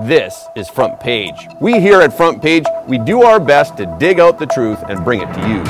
This is Front Page. We here at Front Page, we do our best to dig out the truth and bring it to you.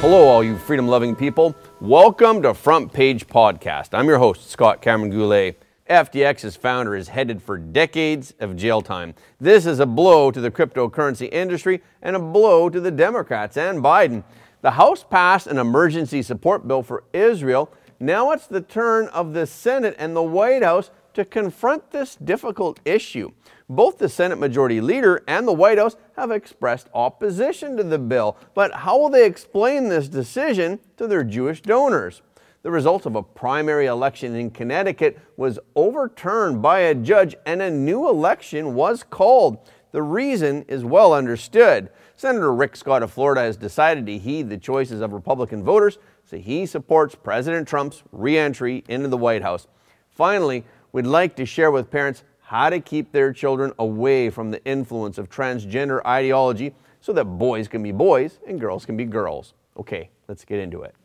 Hello, all you freedom loving people. Welcome to Front Page Podcast. I'm your host, Scott Cameron Goulet. FTX's founder is headed for decades of jail time. This is a blow to the cryptocurrency industry and a blow to the Democrats and Biden. The House passed an emergency support bill for Israel. Now it's the turn of the Senate and the White House to confront this difficult issue. Both the Senate Majority Leader and the White House have expressed opposition to the bill, but how will they explain this decision to their Jewish donors? The result of a primary election in Connecticut was overturned by a judge and a new election was called. The reason is well understood. Senator Rick Scott of Florida has decided to heed the choices of Republican voters, so he supports President Trump's re entry into the White House. Finally, we'd like to share with parents how to keep their children away from the influence of transgender ideology so that boys can be boys and girls can be girls. Okay, let's get into it.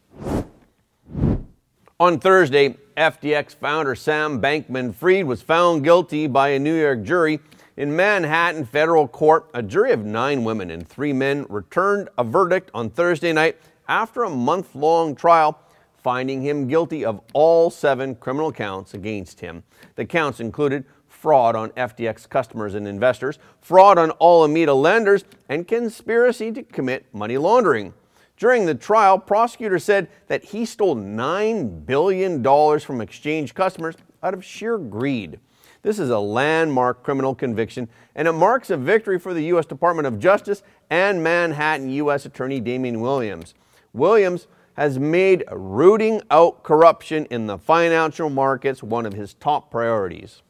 On Thursday, FTX founder Sam Bankman Fried was found guilty by a New York jury. In Manhattan federal court, a jury of nine women and three men returned a verdict on Thursday night after a month long trial finding him guilty of all seven criminal counts against him. The counts included fraud on FTX customers and investors, fraud on Alameda lenders, and conspiracy to commit money laundering. During the trial, prosecutors said that he stole $9 billion from exchange customers out of sheer greed. This is a landmark criminal conviction, and it marks a victory for the U.S. Department of Justice and Manhattan U.S. Attorney Damian Williams. Williams has made rooting out corruption in the financial markets one of his top priorities.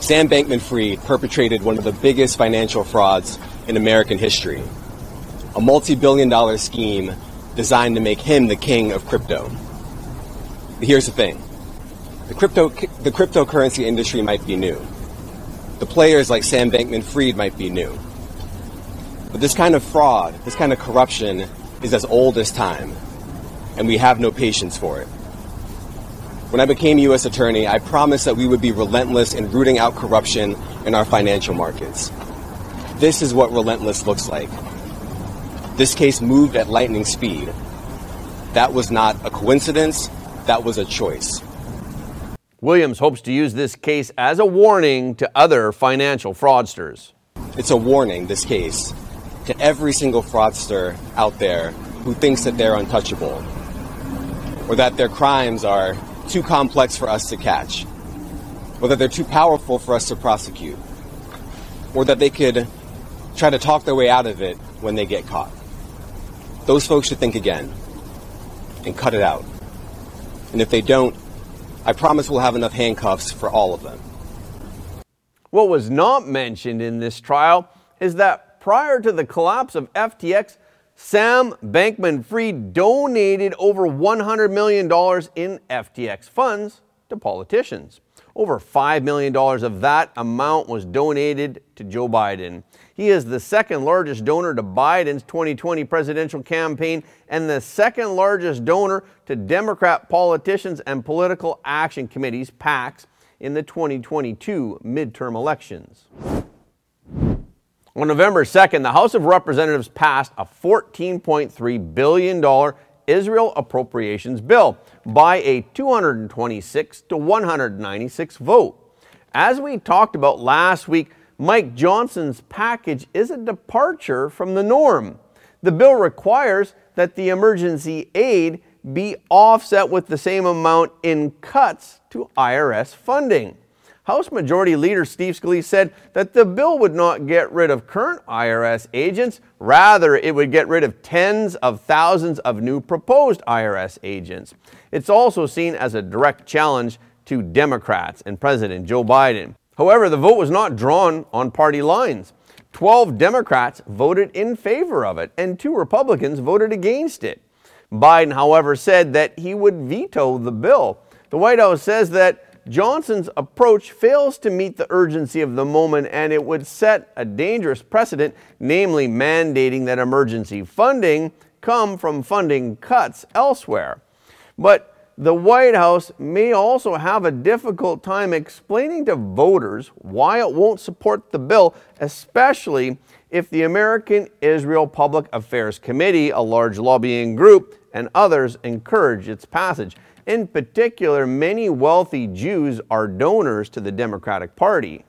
Sam Bankman Fried perpetrated one of the biggest financial frauds in American history a multi billion dollar scheme designed to make him the king of crypto. But here's the thing the, crypto, the cryptocurrency industry might be new, the players like Sam Bankman Fried might be new. But this kind of fraud, this kind of corruption, is as old as time and we have no patience for it. When I became U.S. Attorney, I promised that we would be relentless in rooting out corruption in our financial markets. This is what relentless looks like. This case moved at lightning speed. That was not a coincidence, that was a choice. Williams hopes to use this case as a warning to other financial fraudsters. It's a warning, this case, to every single fraudster out there who thinks that they're untouchable or that their crimes are too complex for us to catch, or that they're too powerful for us to prosecute, or that they could try to talk their way out of it when they get caught. Those folks should think again and cut it out. And if they don't, I promise we'll have enough handcuffs for all of them. What was not mentioned in this trial is that prior to the collapse of FTX, Sam Bankman Fried donated over $100 million in FTX funds to politicians. Over $5 million of that amount was donated to Joe Biden. He is the second largest donor to Biden's 2020 presidential campaign and the second largest donor to Democrat politicians and political action committees, PACs, in the 2022 midterm elections. On November 2nd, the House of Representatives passed a $14.3 billion Israel appropriations bill by a 226 to 196 vote. As we talked about last week, Mike Johnson's package is a departure from the norm. The bill requires that the emergency aid be offset with the same amount in cuts to IRS funding. House Majority Leader Steve Scalise said that the bill would not get rid of current IRS agents, rather, it would get rid of tens of thousands of new proposed IRS agents. It's also seen as a direct challenge to Democrats and President Joe Biden. However, the vote was not drawn on party lines. 12 Democrats voted in favor of it, and two Republicans voted against it. Biden, however, said that he would veto the bill. The White House says that Johnson's approach fails to meet the urgency of the moment and it would set a dangerous precedent, namely mandating that emergency funding come from funding cuts elsewhere. But the White House may also have a difficult time explaining to voters why it won't support the bill, especially if the American Israel Public Affairs Committee, a large lobbying group, and others encourage its passage. In particular, many wealthy Jews are donors to the Democratic Party.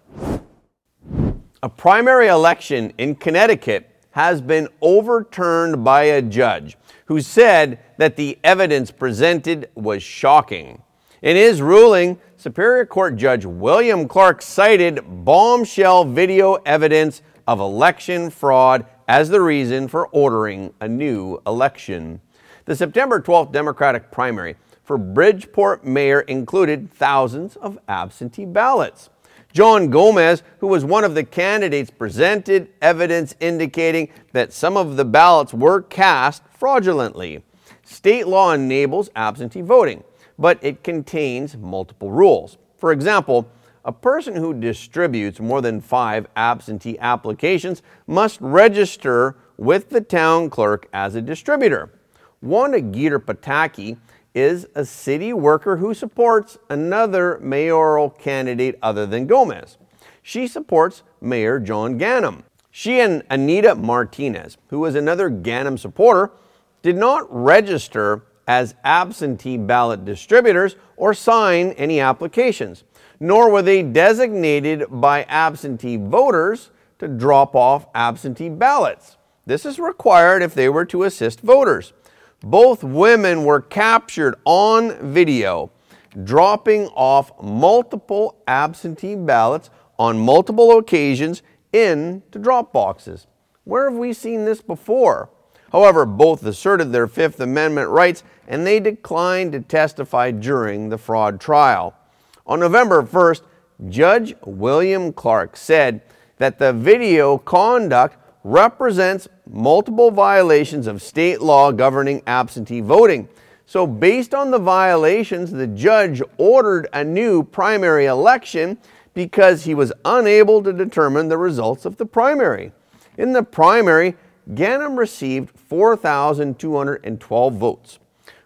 A primary election in Connecticut has been overturned by a judge who said that the evidence presented was shocking. In his ruling, Superior Court Judge William Clark cited bombshell video evidence of election fraud as the reason for ordering a new election. The September 12th Democratic primary for Bridgeport mayor included thousands of absentee ballots. John Gomes, who was one of the candidates, presented evidence indicating that some of the ballots were cast fraudulently. State law enables absentee voting, but it contains multiple rules. For example, a person who distributes more than five absentee applications must register with the town clerk as a distributor. Wanda Geter Pataky is a city worker who supports another mayoral candidate other than Gomes. She supports Mayor John Ganim. She and Anita Martinez, who is another Ganim supporter, did not register as absentee ballot distributors or sign any applications, nor were they designated by absentee voters to drop off absentee ballots. This is required if they were to assist voters. Both women were captured on video dropping off multiple absentee ballots on multiple occasions into drop boxes. Where have we seen this before? However, both asserted their Fifth Amendment rights and they declined to testify during the fraud trial. On November 1st, Judge William Clark said that the video conduct represents multiple violations of state law governing absentee voting. So, based on the violations, the judge ordered a new primary election because he was unable to determine the results of the primary. In the primary, Ganim received 4,212 votes,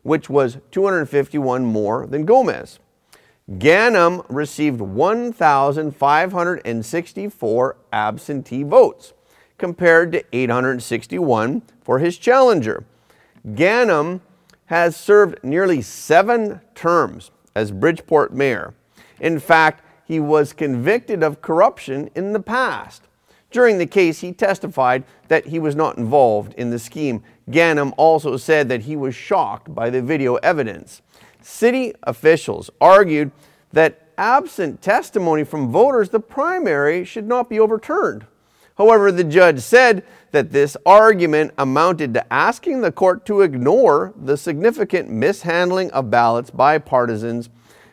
which was 251 more than Gomes. Ganim received 1,564 absentee votes, compared to 861 for his challenger. Ganim has served nearly seven terms as Bridgeport mayor. In fact, he was convicted of corruption in the past. During the case, he testified that he was not involved in the scheme. Ganim also said that he was shocked by the video evidence. City officials argued that absent testimony from voters, the primary should not be overturned. However, the judge said that this argument amounted to asking the court to ignore the significant mishandling of ballots by partisans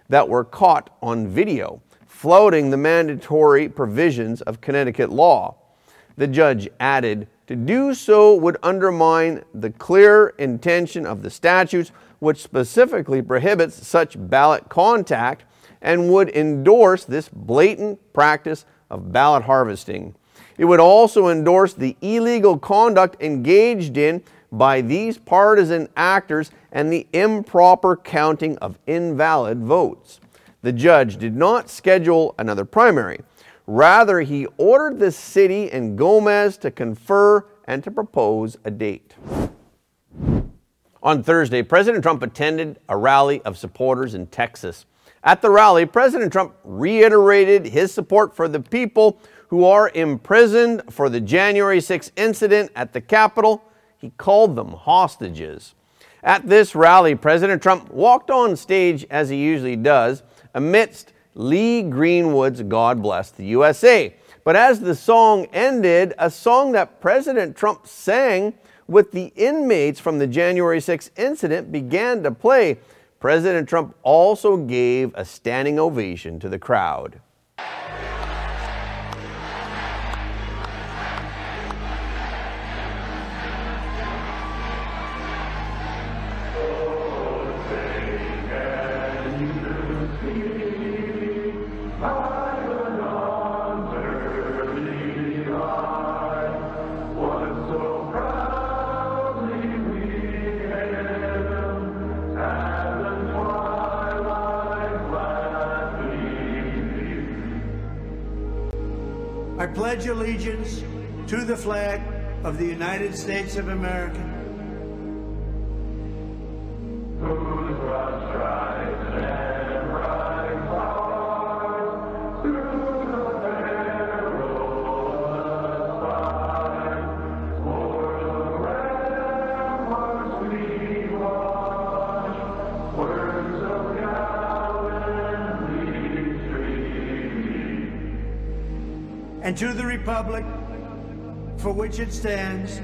that were caught on video, floating the mandatory provisions of Connecticut law. The judge added, to do so would undermine the clear intention of the statutes, which specifically prohibits such ballot contact and would endorse this blatant practice of ballot harvesting. It would also endorse the illegal conduct engaged in by these partisan actors and the improper counting of invalid votes. The judge did not schedule another primary. Rather, he ordered the city and Gomes to confer and to propose a date. On Thursday, President Trump attended a rally of supporters in Texas. At the rally, President Trump reiterated his support for the people who are imprisoned for the January 6 incident at the Capitol. He called them hostages. At this rally, President Trump walked on stage as he usually does amidst Lee Greenwood's God Bless the USA. But as the song ended, a song that President Trump sang with the inmates from the January 6 incident began to play. President Trump also gave a standing ovation to the crowd. The flag of the United States of America. and to the republic for which it stands.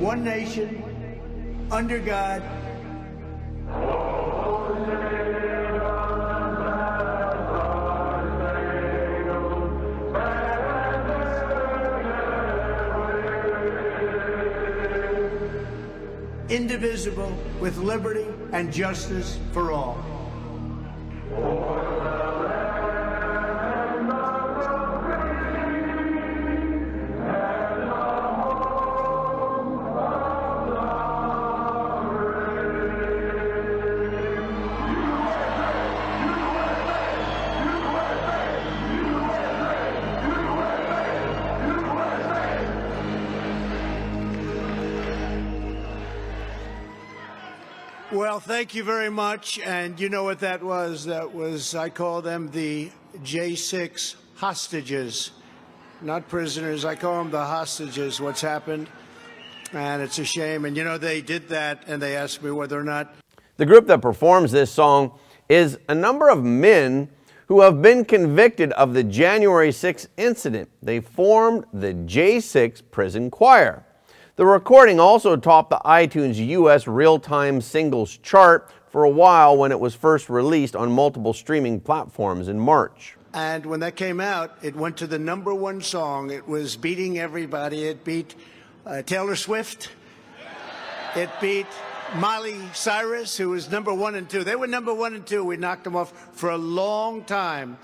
One nation, under God, indivisible, with liberty and justice for all. Well, thank you very much. And you know what that was? That was, I call them the J6 hostages, not prisoners. I call them the hostages, what's happened. And it's a shame. And you know, they did that and they asked me whether or not. The group that performs this song is a number of men who have been convicted of the January 6th incident. They formed the J6 Prison Choir. The recording also topped the iTunes US real time singles chart for a while when it was first released on multiple streaming platforms in March. And when that came out, it went to the number one song. It was beating everybody. It beat uh, Taylor Swift. It beat Miley Cyrus, who was number one and two. They were number one and two. We knocked them off for a long time.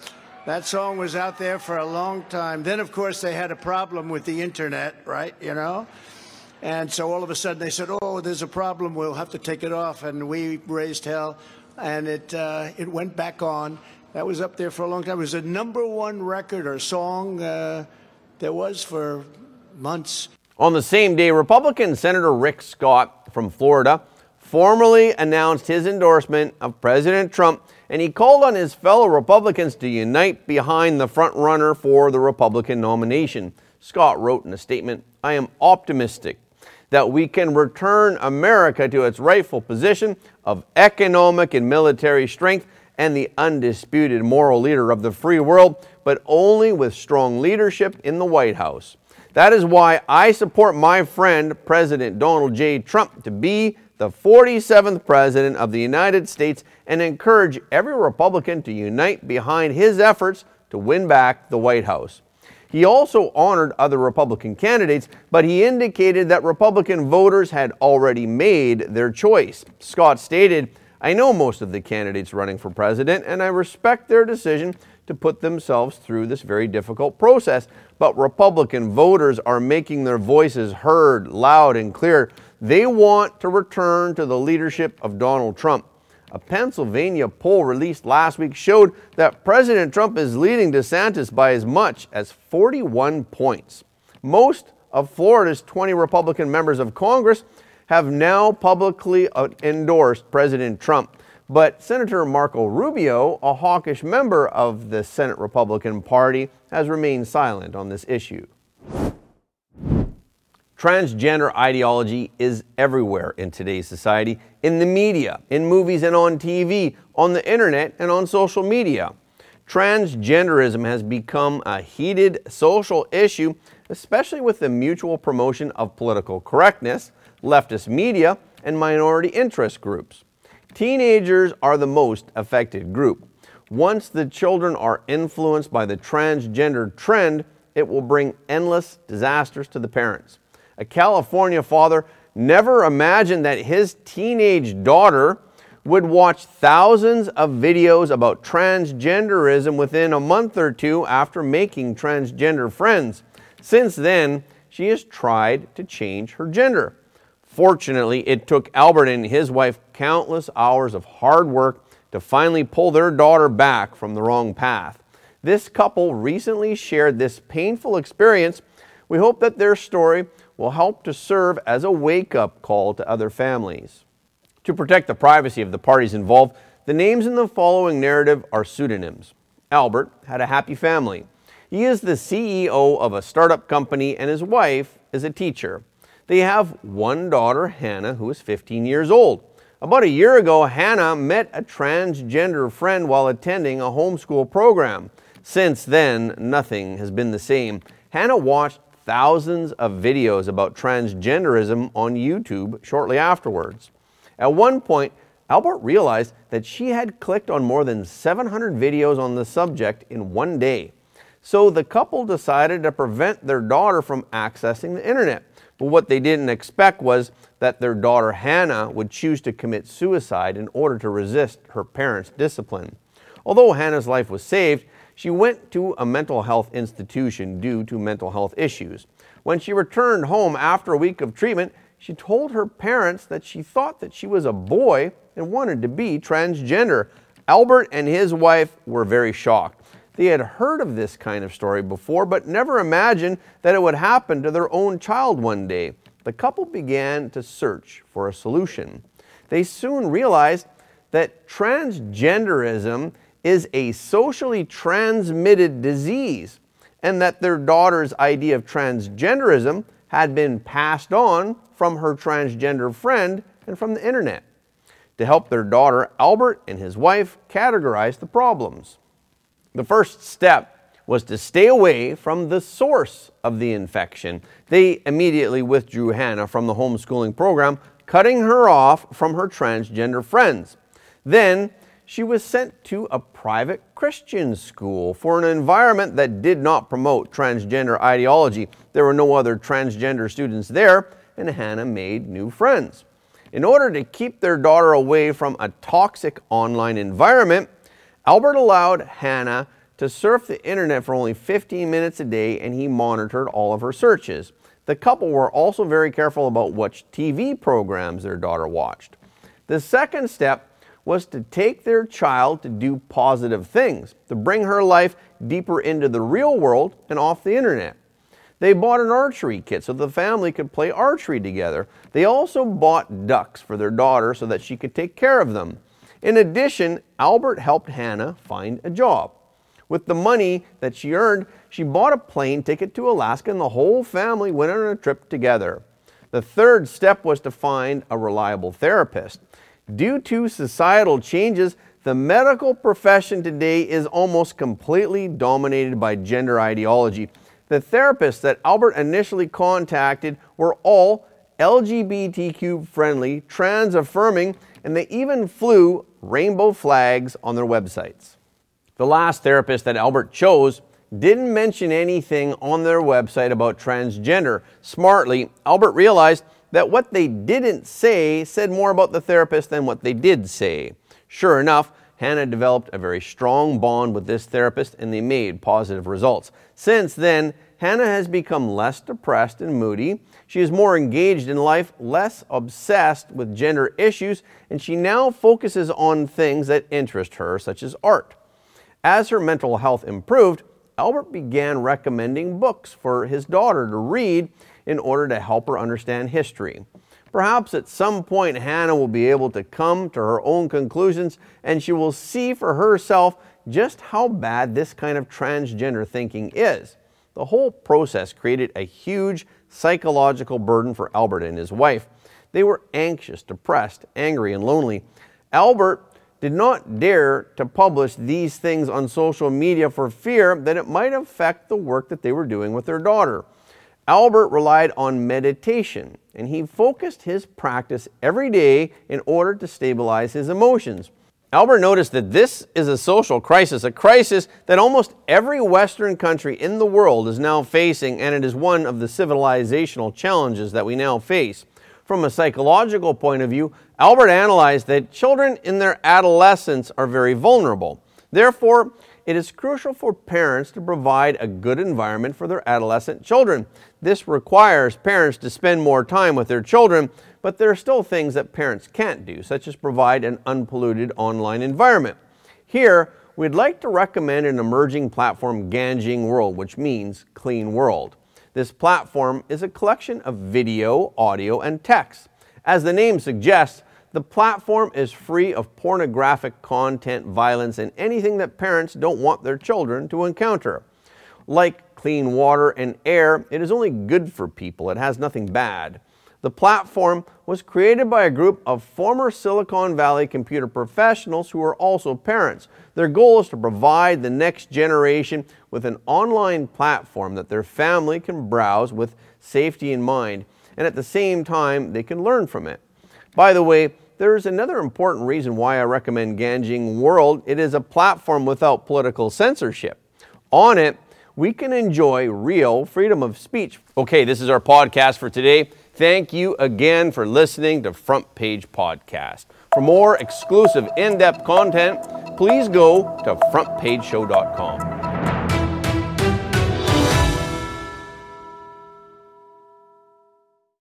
That song was out there for a long time. Then, of course, they had a problem with the internet, right? You know? And so all of a sudden they said, "Oh, there's a problem. We'll have to take it off." And we raised hell, and it uh, it went back on. That was up there for a long time. It was a number one record or song uh, there was for months. On the same day, Republican Senator Rick Scott from Florida formally announced his endorsement of President Trump, and he called on his fellow Republicans to unite behind the frontrunner for the Republican nomination. Scott wrote in a statement, I am optimistic that we can return America to its rightful position of economic and military strength and the undisputed moral leader of the free world, but only with strong leadership in the White House. That is why I support my friend, President Donald J. Trump, to be the 47th President of the United States and encourage every Republican to unite behind his efforts to win back the White House. He also honored other Republican candidates, but he indicated that Republican voters had already made their choice. Scott stated, I know most of the candidates running for president, and I respect their decision to put themselves through this very difficult process. But Republican voters are making their voices heard loud and clear. They want to return to the leadership of Donald Trump. A Pennsylvania poll released last week showed that President Trump is leading DeSantis by as much as 41 points. Most of Florida's 20 Republican members of Congress have now publicly uh, endorsed President Trump. But Senator Marco Rubio, a hawkish member of the Senate Republican Party, has remained silent on this issue. Transgender ideology is everywhere in today's society, in the media, in movies and on TV, on the internet and on social media. Transgenderism has become a heated social issue, especially with the mutual promotion of political correctness, leftist media, and minority interest groups. Teenagers are the most affected group. Once the children are influenced by the transgender trend, it will bring endless disasters to the parents a California father, never imagined that his teenage daughter would watch thousands of videos about transgenderism within a month or two after making transgender friends. Since then, she has tried to change her gender. Fortunately, it took Albert and his wife countless hours of hard work to finally pull their daughter back from the wrong path. This couple recently shared this painful experience. We hope that their story will help to serve as a wake up call to other families. To protect the privacy of the parties involved, the names in the following narrative are pseudonyms. Albert had a happy family. He is the CEO of a startup company, and his wife is a teacher. They have one daughter, Hannah, who is 15 years old. About a year ago, Hannah met a transgender friend while attending a homeschool program. Since then, nothing has been the same. Hannah watched thousands of videos about transgenderism on YouTube shortly afterwards. At one point, Albert realized that she had clicked on more than 700 videos on the subject in one day. So the couple decided to prevent their daughter from accessing the internet. But what they didn't expect was that their daughter Hannah would choose to commit suicide in order to resist her parents' discipline. Although Hannah's life was saved, she went to a mental health institution due to mental health issues. When she returned home after a week of treatment, she told her parents that she thought that she was a boy and wanted to be transgender. Albert and his wife were very shocked. They had heard of this kind of story before, but never imagined that it would happen to their own child one day. The couple began to search for a solution. They soon realized that transgenderism is a socially transmitted disease and that their daughter's idea of transgenderism had been passed on from her transgender friend and from the internet. To help their daughter, Albert and his wife categorized the problems. The first step was to stay away from the source of the infection. They immediately withdrew Hannah from the homeschooling program, cutting her off from her transgender friends. Then she was sent to a private Christian school for an environment that did not promote transgender ideology. There were no other transgender students there, and Hannah made new friends. In order to keep their daughter away from a toxic online environment, Albert allowed Hannah to surf the internet for only 15 minutes a day and he monitored all of her searches. The couple were also very careful about which TV programs their daughter watched. The second step was to take their child to do positive things, to bring her life deeper into the real world and off the internet. They bought an archery kit so the family could play archery together. They also bought ducks for their daughter so that she could take care of them. In addition, Albert helped Hannah find a job. With the money that she earned, she bought a plane ticket to Alaska and the whole family went on a trip together. The third step was to find a reliable therapist. Due to societal changes, the medical profession today is almost completely dominated by gender ideology. The therapists that Albert initially contacted were all LGBTQ friendly, trans affirming, and they even flew rainbow flags on their websites. The last therapist that Albert chose didn't mention anything on their website about transgender. Smartly, Albert realized that what they didn't say said more about the therapist than what they did say. Sure enough, Hannah developed a very strong bond with this therapist and they made positive results. Since then, Hannah has become less depressed and moody. She is more engaged in life, less obsessed with gender issues, and she now focuses on things that interest her, such as art. As her mental health improved, Albert began recommending books for his daughter to read in order to help her understand history. Perhaps at some point Hannah will be able to come to her own conclusions and she will see for herself just how bad this kind of transgender thinking is. The whole process created a huge psychological burden for Albert and his wife. They were anxious, depressed, angry, and lonely. Albert did not dare to publish these things on social media for fear that it might affect the work that they were doing with their daughter. Albert relied on meditation and he focused his practice every day in order to stabilize his emotions. Albert noticed that this is a social crisis, a crisis that almost every Western country in the world is now facing, and it is one of the civilizational challenges that we now face. From a psychological point of view, Albert analyzed that children in their adolescence are very vulnerable. Therefore, it is crucial for parents to provide a good environment for their adolescent children. This requires parents to spend more time with their children, but there are still things that parents can't do, such as provide an unpolluted online environment. Here, we'd like to recommend an emerging platform, Ganjing World, which means clean world. This platform is a collection of video, audio, and text. As the name suggests, the platform is free of pornographic content, violence, and anything that parents don't want their children to encounter. Like clean water and air, it is only good for people, it has nothing bad. The platform was created by a group of former Silicon Valley computer professionals who are also parents. Their goal is to provide the next generation with an online platform that their family can browse with safety in mind, and at the same time, they can learn from it. By the way, there's another important reason why I recommend Ganjing World. It is a platform without political censorship. On it, we can enjoy real freedom of speech. Okay, this is our podcast for today. Thank you again for listening to Front Page Podcast. For more exclusive in depth content, please go to frontpageshow.com.